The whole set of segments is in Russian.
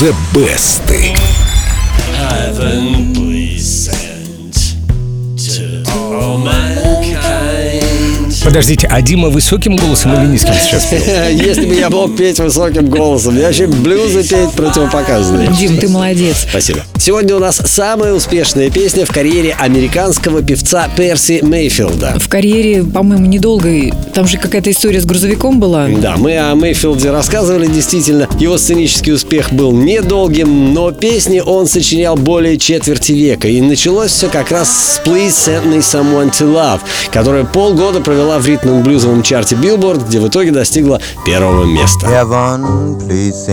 The Best. Heaven, Подождите, а Дима высоким голосом или низким сейчас пел? Если бы я мог петь высоким голосом, я вообще блюзы петь противопоказанные. Дим, ты молодец. Спасибо. Сегодня у нас самая успешная песня в карьере американского певца Перси Мейфилда. В карьере, по-моему, недолгой. Там же какая-то история с грузовиком была. Да, мы о Мейфилде рассказывали, действительно. Его сценический успех был недолгим, но песни он сочинял более четверти века. И началось все как раз с Please Send Me Someone to Love, которая полгода провела в ритмом блюзовом чарте Billboard, где в итоге достигла первого места. Heaven, please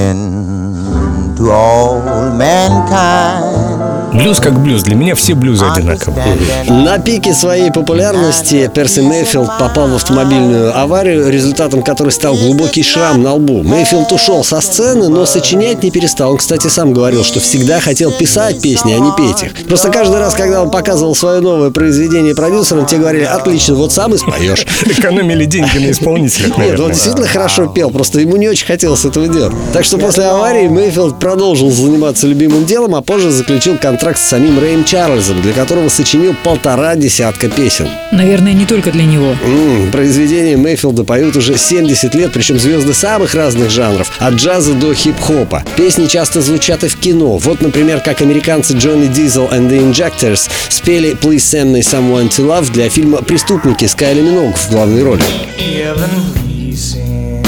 Блюз как блюз. Для меня все блюзы одинаковые. На пике своей популярности Перси Мейфилд попал в автомобильную аварию, результатом которой стал глубокий шрам на лбу. Мейфилд ушел со сцены, но сочинять не перестал. Он, кстати, сам говорил, что всегда хотел писать песни, а не петь их. Просто каждый раз, когда он показывал свое новое произведение продюсерам, те говорили, отлично, вот сам и споешь. Экономили деньги на исполнителях, Нет, он действительно хорошо пел, просто ему не очень хотелось этого делать. Так что после аварии Мейфилд продолжил заниматься любимым делом, а позже заключил контракт с самим Рэем Чарльзом, для которого сочинил полтора десятка песен. Наверное, не только для него. М, Произведения Мейфилда поют уже 70 лет, причем звезды самых разных жанров, от джаза до хип-хопа. Песни часто звучат и в кино. Вот, например, как американцы Джонни Дизел and the Injectors спели «Please send me someone to love» для фильма «Преступники» с Кайли Миног в главной роли. Heaven please send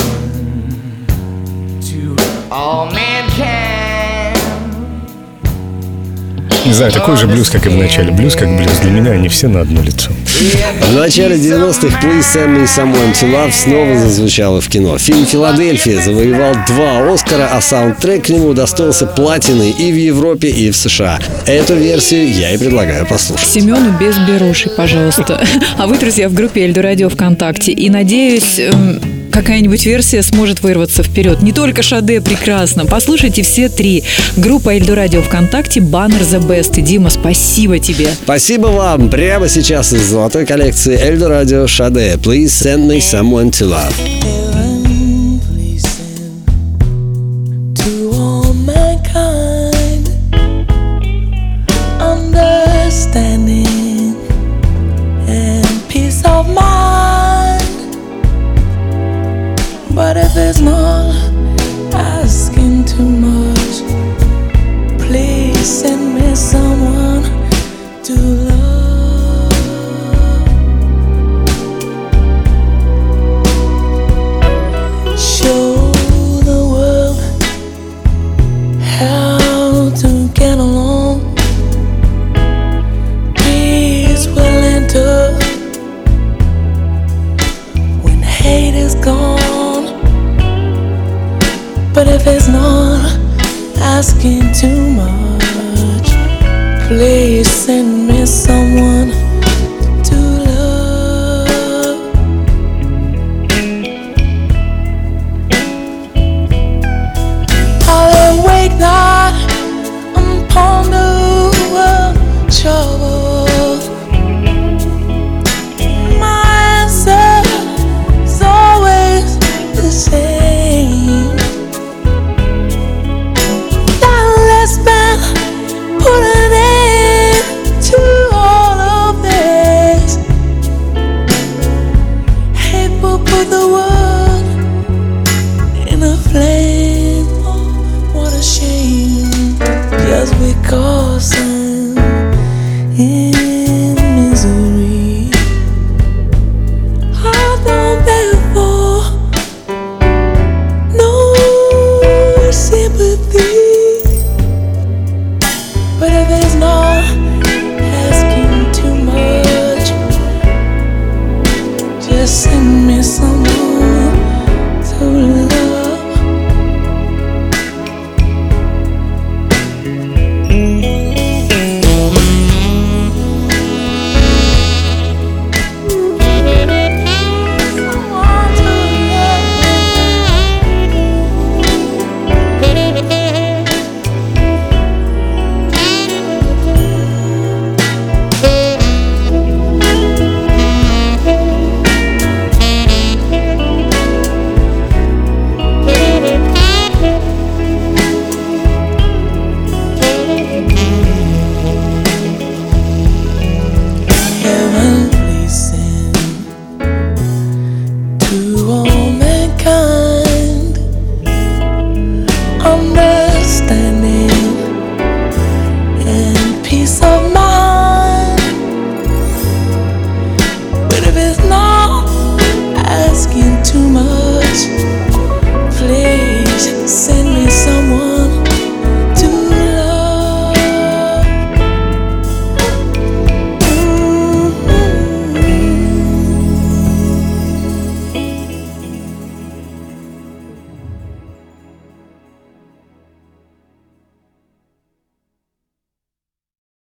to all mankind. Не знаю, такой же блюз, как и в начале. Блюз как блюз. Для меня они все на одно лицо. В начале 90-х «Please send me someone to love» снова зазвучало в кино. Фильм «Филадельфия» завоевал два Оскара, а саундтрек к нему удостоился платины и в Европе, и в США. Эту версию я и предлагаю послушать. Семену без беруши, пожалуйста. А вы, друзья, в группе Эльду Радио ВКонтакте. И надеюсь, эм, какая-нибудь версия сможет вырваться вперед. Не только Шаде прекрасно. Послушайте все три. Группа Эльду Радио ВКонтакте, баннер The Best. И, Дима, спасибо тебе. Спасибо вам! Прямо сейчас из золотой коллекции Эльдо Радио Шаде «Please send me someone to love». small. But if it's not asking too much, please send me someone